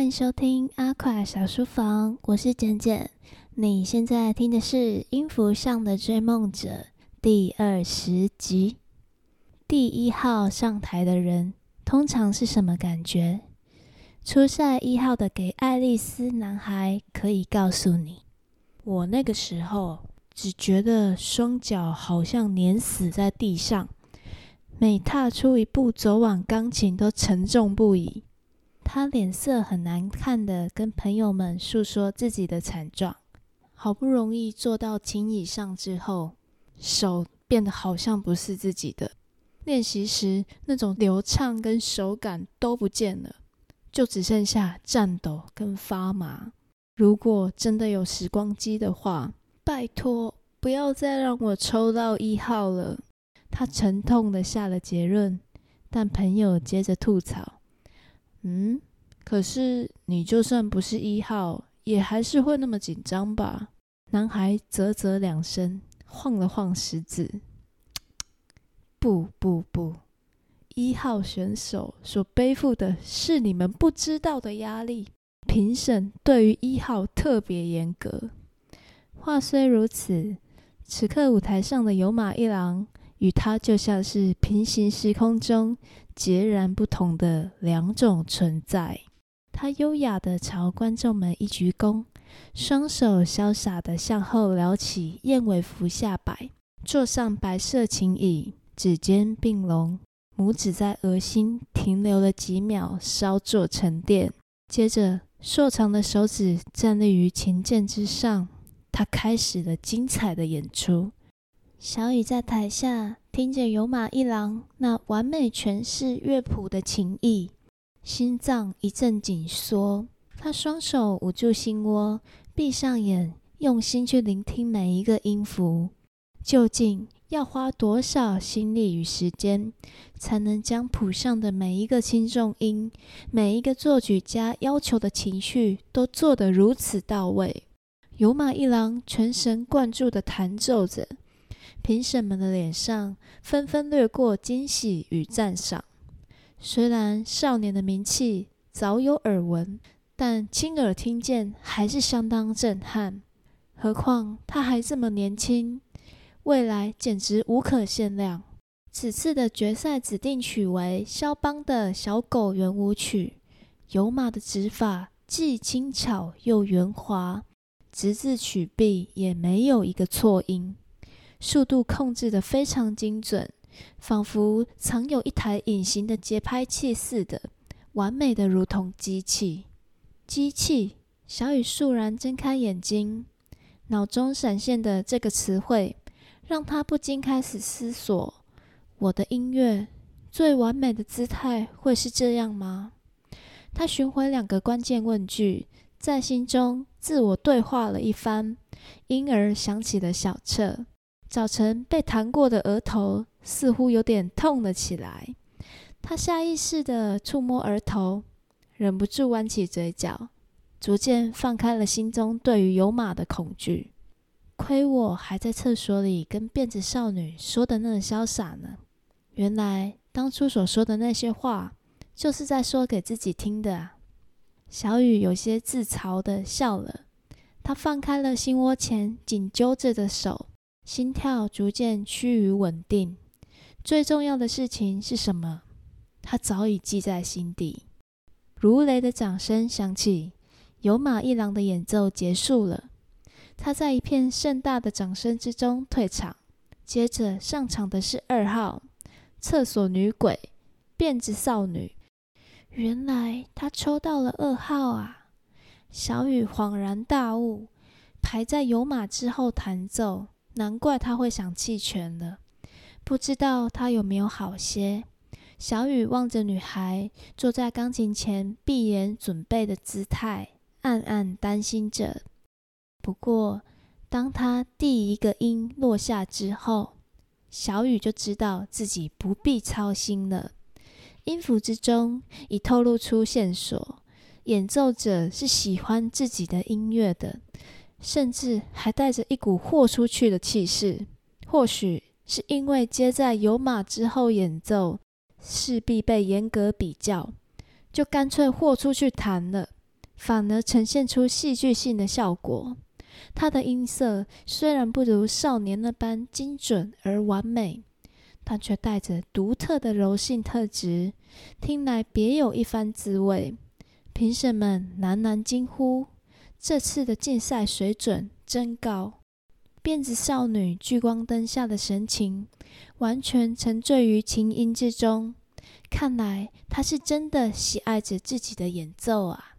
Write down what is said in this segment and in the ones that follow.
欢迎收听阿垮小书房，我是简简。你现在听的是《音符上的追梦者》第二十集。第一号上台的人通常是什么感觉？初赛一号的给爱丽丝男孩可以告诉你，我那个时候只觉得双脚好像碾死在地上，每踏出一步走往钢琴都沉重不已。他脸色很难看的跟朋友们诉说自己的惨状，好不容易坐到琴椅上之后，手变得好像不是自己的。练习时那种流畅跟手感都不见了，就只剩下颤抖跟发麻。如果真的有时光机的话，拜托不要再让我抽到一号了。他沉痛的下了结论，但朋友接着吐槽。嗯，可是你就算不是一号，也还是会那么紧张吧？男孩啧啧两声，晃了晃食指。不不不，一号选手所背负的是你们不知道的压力。评审对于一号特别严格。话虽如此，此刻舞台上的有马一郎与他就像是平行时空中。截然不同的两种存在。他优雅地朝观众们一鞠躬，双手潇洒地向后撩起燕尾服下摆，坐上白色琴椅，指尖并拢，拇指在额心停留了几秒，稍作沉淀。接着，瘦长的手指站立于琴键之上，他开始了精彩的演出。小雨在台下听着有马一郎那完美诠释乐谱的情意，心脏一阵紧缩。他双手捂住心窝，闭上眼，用心去聆听每一个音符。究竟要花多少心力与时间，才能将谱上的每一个轻重音、每一个作曲家要求的情绪都做得如此到位？有马一郎全神贯注地弹奏着。评审们的脸上纷纷掠过惊喜与赞赏。虽然少年的名气早有耳闻，但亲耳听见还是相当震撼。何况他还这么年轻，未来简直无可限量。此次的决赛指定曲为肖邦的小狗圆舞曲。有马的指法既轻巧又圆滑，直至曲臂也没有一个错音。速度控制得非常精准，仿佛藏有一台隐形的节拍器似的，完美的如同机器。机器，小雨肃然睁开眼睛，脑中闪现的这个词汇，让他不禁开始思索：我的音乐最完美的姿态会是这样吗？他寻回两个关键问句，在心中自我对话了一番，因而想起了小彻。早晨被弹过的额头似乎有点痛了起来，他下意识地触摸额头，忍不住弯起嘴角，逐渐放开了心中对于有马的恐惧。亏我还在厕所里跟辫子少女说的那么潇洒呢，原来当初所说的那些话，就是在说给自己听的。小雨有些自嘲地笑了，他放开了心窝前紧揪着的手。心跳逐渐趋于稳定，最重要的事情是什么？他早已记在心底。如雷的掌声响起，有马一郎的演奏结束了。他在一片盛大的掌声之中退场。接着上场的是二号厕所女鬼辫子少女。原来他抽到了二号啊！小雨恍然大悟，排在有马之后弹奏。难怪他会想弃权了，不知道他有没有好些。小雨望着女孩坐在钢琴前闭眼准备的姿态，暗暗担心着。不过，当他第一个音落下之后，小雨就知道自己不必操心了。音符之中已透露出线索，演奏者是喜欢自己的音乐的。甚至还带着一股豁出去的气势，或许是因为接在有马之后演奏，势必被严格比较，就干脆豁出去弹了。反而呈现出戏剧性的效果。她的音色虽然不如少年那般精准而完美，但却带着独特的柔性特质，听来别有一番滋味。评审们喃喃惊呼：“这次的竞赛水准真高！”辫子少女聚光灯下的神情，完全沉醉于琴音之中。看来她是真的喜爱着自己的演奏啊！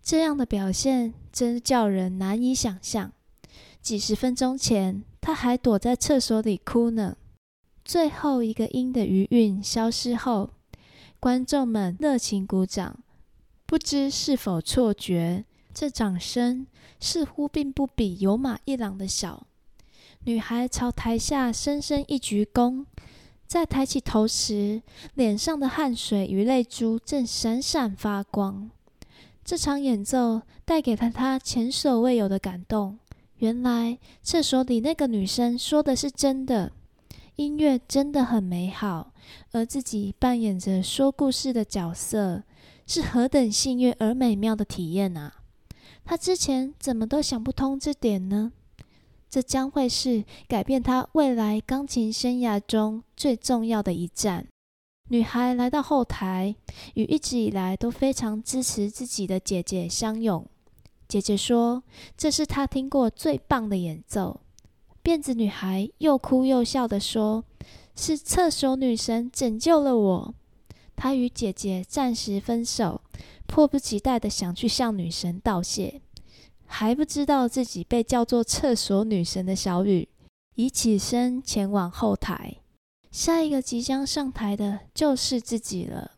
这样的表现真叫人难以想象。几十分钟前，她还躲在厕所里哭呢。最后一个音的余韵消失后，观众们热情鼓掌。不知是否错觉，这掌声似乎并不比有马一郎的小。女孩朝台下深深一鞠躬，在抬起头时，脸上的汗水与泪珠正闪闪发光。这场演奏带给了她前所未有的感动。原来厕所里那个女生说的是真的，音乐真的很美好，而自己扮演着说故事的角色。是何等幸运而美妙的体验啊！他之前怎么都想不通这点呢？这将会是改变他未来钢琴生涯中最重要的一站。女孩来到后台，与一直以来都非常支持自己的姐姐相拥。姐姐说：“这是她听过最棒的演奏。”辫子女孩又哭又笑地说：“是厕所女神拯救了我。”她与姐姐暂时分手，迫不及待的想去向女神道谢，还不知道自己被叫做厕所女神的小雨已起身前往后台。下一个即将上台的就是自己了。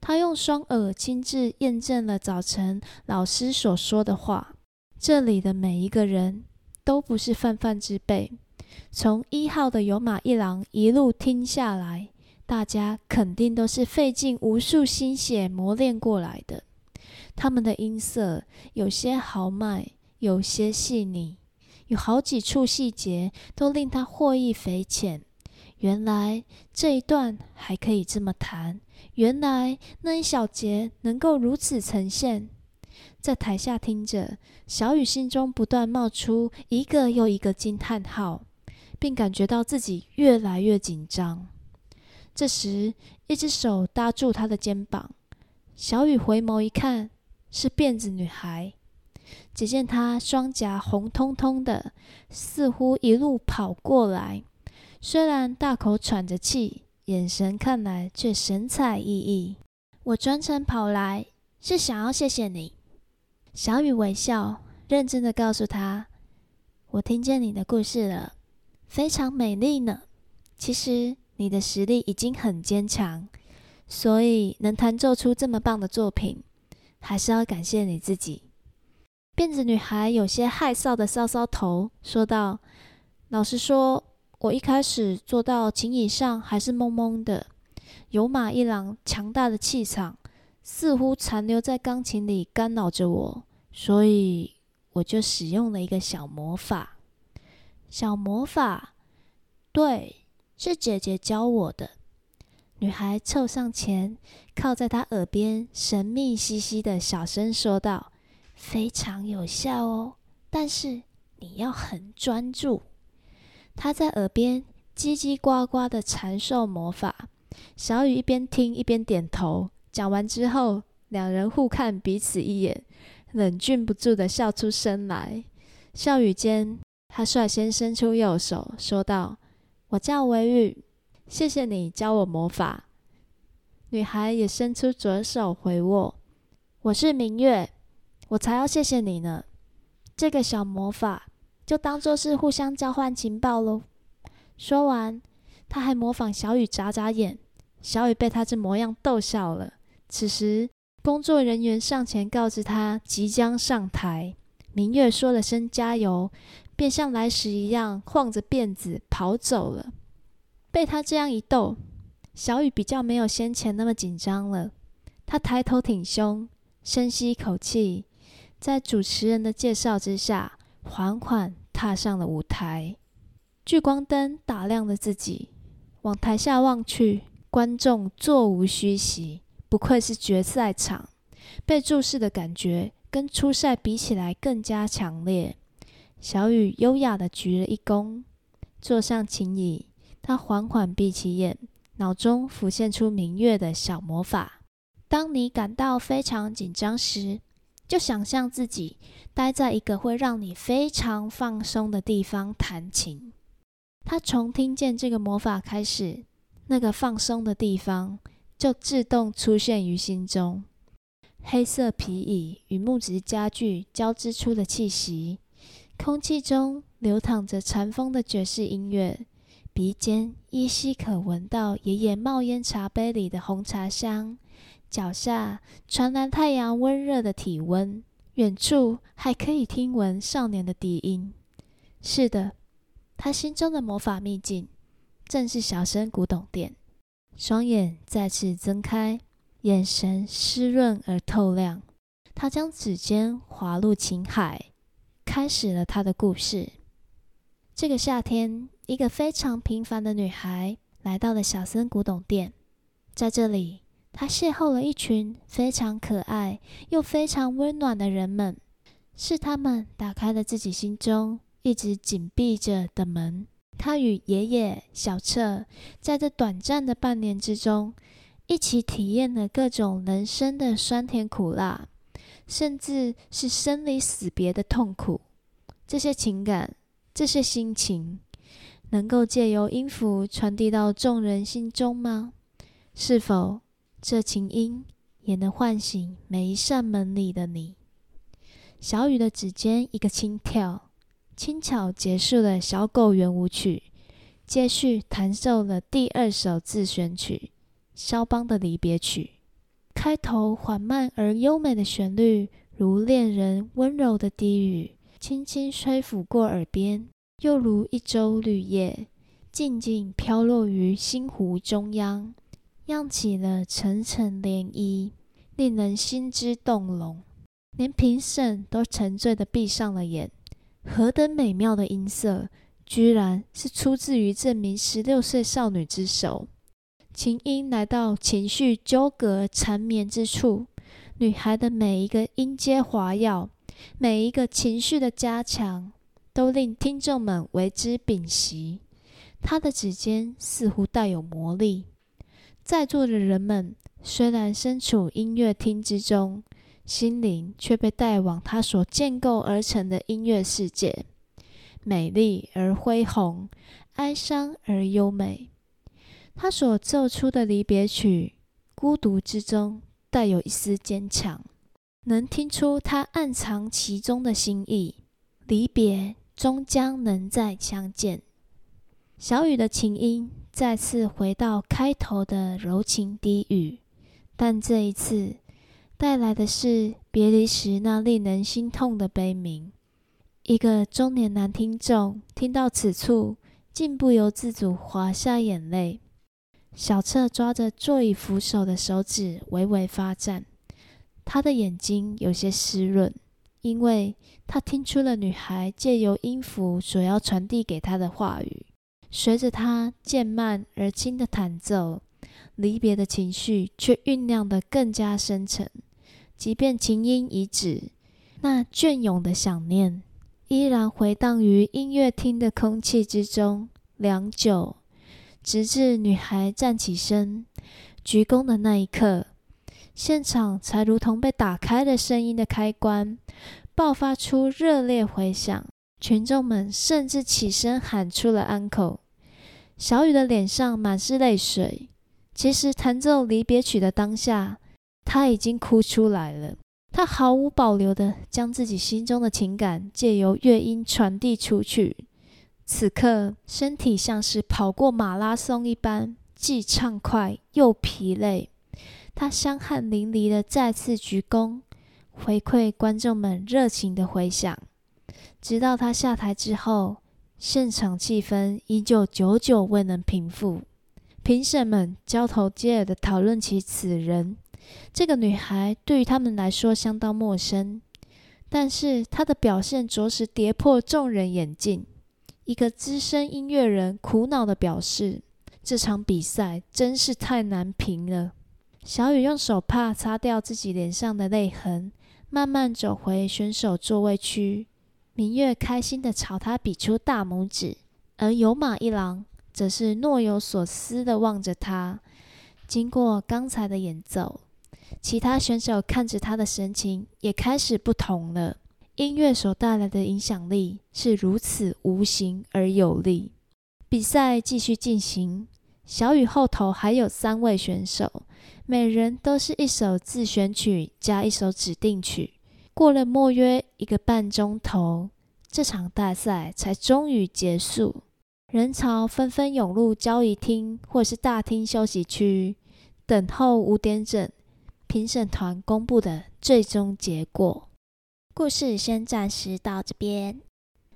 他用双耳亲自验证了早晨老师所说的话：这里的每一个人都不是泛泛之辈。从一号的有马一郎一路听下来。大家肯定都是费尽无数心血磨练过来的。他们的音色有些豪迈，有些细腻，有好几处细节都令他获益匪浅。原来这一段还可以这么弹，原来那一小节能够如此呈现。在台下听着，小雨心中不断冒出一个又一个惊叹号，并感觉到自己越来越紧张。这时，一只手搭住他的肩膀，小雨回眸一看，是辫子女孩。只见她双颊红彤彤的，似乎一路跑过来，虽然大口喘着气，眼神看来却神采奕奕。我专程跑来，是想要谢谢你。小雨微笑，认真的告诉他：“我听见你的故事了，非常美丽呢。其实。”你的实力已经很坚强，所以能弹奏出这么棒的作品，还是要感谢你自己。辫子女孩有些害臊的搔搔头，说道：“老实说，我一开始坐到琴椅上还是懵懵的。有马一郎强大的气场似乎残留在钢琴里，干扰着我，所以我就使用了一个小魔法。小魔法，对。”是姐姐教我的。女孩凑上前，靠在他耳边，神秘兮兮的小声说道：“非常有效哦，但是你要很专注。”他在耳边叽叽呱呱的阐授魔法。小雨一边听一边点头。讲完之后，两人互看彼此一眼，忍俊不住的笑出声来。笑语间，他率先伸出右手，说道。我叫维雨，谢谢你教我魔法。女孩也伸出左手回握。我是明月，我才要谢谢你呢。这个小魔法就当做是互相交换情报喽。说完，她还模仿小雨眨眨眼。小雨被她这模样逗笑了。此时，工作人员上前告知她即将上台。明月说了声加油。便像来时一样晃着辫子跑走了。被他这样一逗，小雨比较没有先前那么紧张了。他抬头挺胸，深吸一口气，在主持人的介绍之下，缓缓踏上了舞台。聚光灯打亮了自己，往台下望去，观众座无虚席。不愧是决赛场，被注视的感觉跟初赛比起来更加强烈。小雨优雅地鞠了一躬，坐上琴椅。他缓缓闭起眼，脑中浮现出明月的小魔法。当你感到非常紧张时，就想象自己待在一个会让你非常放松的地方弹琴。他从听见这个魔法开始，那个放松的地方就自动出现于心中。黑色皮椅与木质家具交织出的气息。空气中流淌着禅风的爵士音乐，鼻尖依稀可闻到爷爷冒烟茶杯里的红茶香，脚下传来太阳温热的体温，远处还可以听闻少年的笛音。是的，他心中的魔法秘境正是小生古董店。双眼再次睁开，眼神湿润而透亮。他将指尖滑入琴海。开始了他的故事。这个夏天，一个非常平凡的女孩来到了小森古董店。在这里，她邂逅了一群非常可爱又非常温暖的人们。是他们打开了自己心中一直紧闭着的门。她与爷爷小彻在这短暂的半年之中，一起体验了各种人生的酸甜苦辣。甚至是生离死别的痛苦，这些情感，这些心情，能够借由音符传递到众人心中吗？是否这琴音也能唤醒每一扇门里的你？小雨的指尖一个轻跳，轻巧结束了小狗圆舞曲，接续弹奏了第二首自选曲——肖邦的离别曲。开头缓慢而优美的旋律，如恋人温柔的低语，轻轻吹拂过耳边，又如一周绿叶，静静飘落于心湖中央，漾起了层层涟漪，令人心之动容。连评审都沉醉地闭上了眼。何等美妙的音色，居然是出自于这名十六岁少女之手。琴音来到情绪纠葛缠绵之处，女孩的每一个音阶滑跃，每一个情绪的加强，都令听众们为之屏息。他的指尖似乎带有魔力，在座的人们虽然身处音乐厅之中，心灵却被带往他所建构而成的音乐世界，美丽而恢宏，哀伤而优美。他所奏出的离别曲，孤独之中带有一丝坚强，能听出他暗藏其中的心意。离别终将能再相见。小雨的琴音再次回到开头的柔情低语，但这一次带来的是别离时那令人心痛的悲鸣。一个中年男听众听到此处，竟不由自主滑下眼泪。小彻抓着座椅扶手的手指微微发颤，他的眼睛有些湿润，因为他听出了女孩借由音符所要传递给他的话语。随着他渐慢而轻的弹奏，离别的情绪却酝酿得更加深沉。即便琴音已止，那隽永的想念依然回荡于音乐厅的空气之中，良久。直至女孩站起身，鞠躬的那一刻，现场才如同被打开了声音的开关，爆发出热烈回响。群众们甚至起身喊出了安可。小雨的脸上满是泪水。其实弹奏离别曲的当下，她已经哭出来了。她毫无保留地将自己心中的情感借由乐音传递出去。此刻，身体像是跑过马拉松一般，既畅快又疲累。他香汗淋漓的再次鞠躬，回馈观众们热情的回响。直到他下台之后，现场气氛依旧久久未能平复。评审们交头接耳的讨论起此人。这个女孩对于他们来说相当陌生，但是她的表现着实跌破众人眼镜。一个资深音乐人苦恼地表示：“这场比赛真是太难评了。”小雨用手帕擦掉自己脸上的泪痕，慢慢走回选手座位区。明月开心地朝他比出大拇指，而有马一郎则是若有所思地望着他。经过刚才的演奏，其他选手看着他的神情也开始不同了。音乐所带来的影响力是如此无形而有力。比赛继续进行，小雨后头还有三位选手，每人都是一首自选曲加一首指定曲。过了莫约一个半钟头，这场大赛才终于结束。人潮纷纷涌入交易厅或是大厅休息区，等候五点整评审团公布的最终结果。故事先暂时到这边，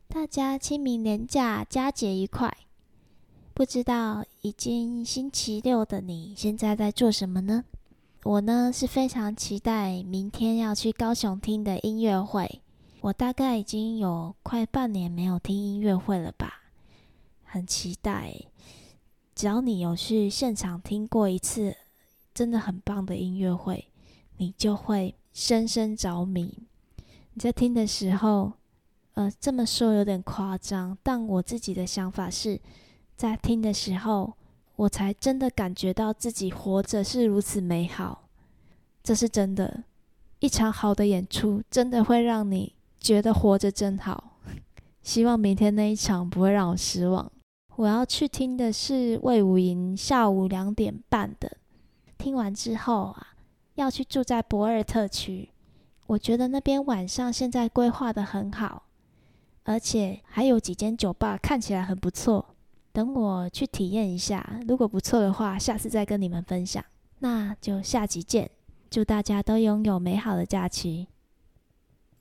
大家清明连假佳节愉快。不知道已经星期六的你现在在做什么呢？我呢是非常期待明天要去高雄听的音乐会。我大概已经有快半年没有听音乐会了吧，很期待。只要你有去现场听过一次，真的很棒的音乐会，你就会深深着迷。你在听的时候，呃，这么说有点夸张，但我自己的想法是，在听的时候，我才真的感觉到自己活着是如此美好。这是真的，一场好的演出真的会让你觉得活着真好。希望明天那一场不会让我失望。我要去听的是魏武营下午两点半的，听完之后啊，要去住在博尔特区。我觉得那边晚上现在规划得很好，而且还有几间酒吧看起来很不错。等我去体验一下，如果不错的话，下次再跟你们分享。那就下集见，祝大家都拥有美好的假期。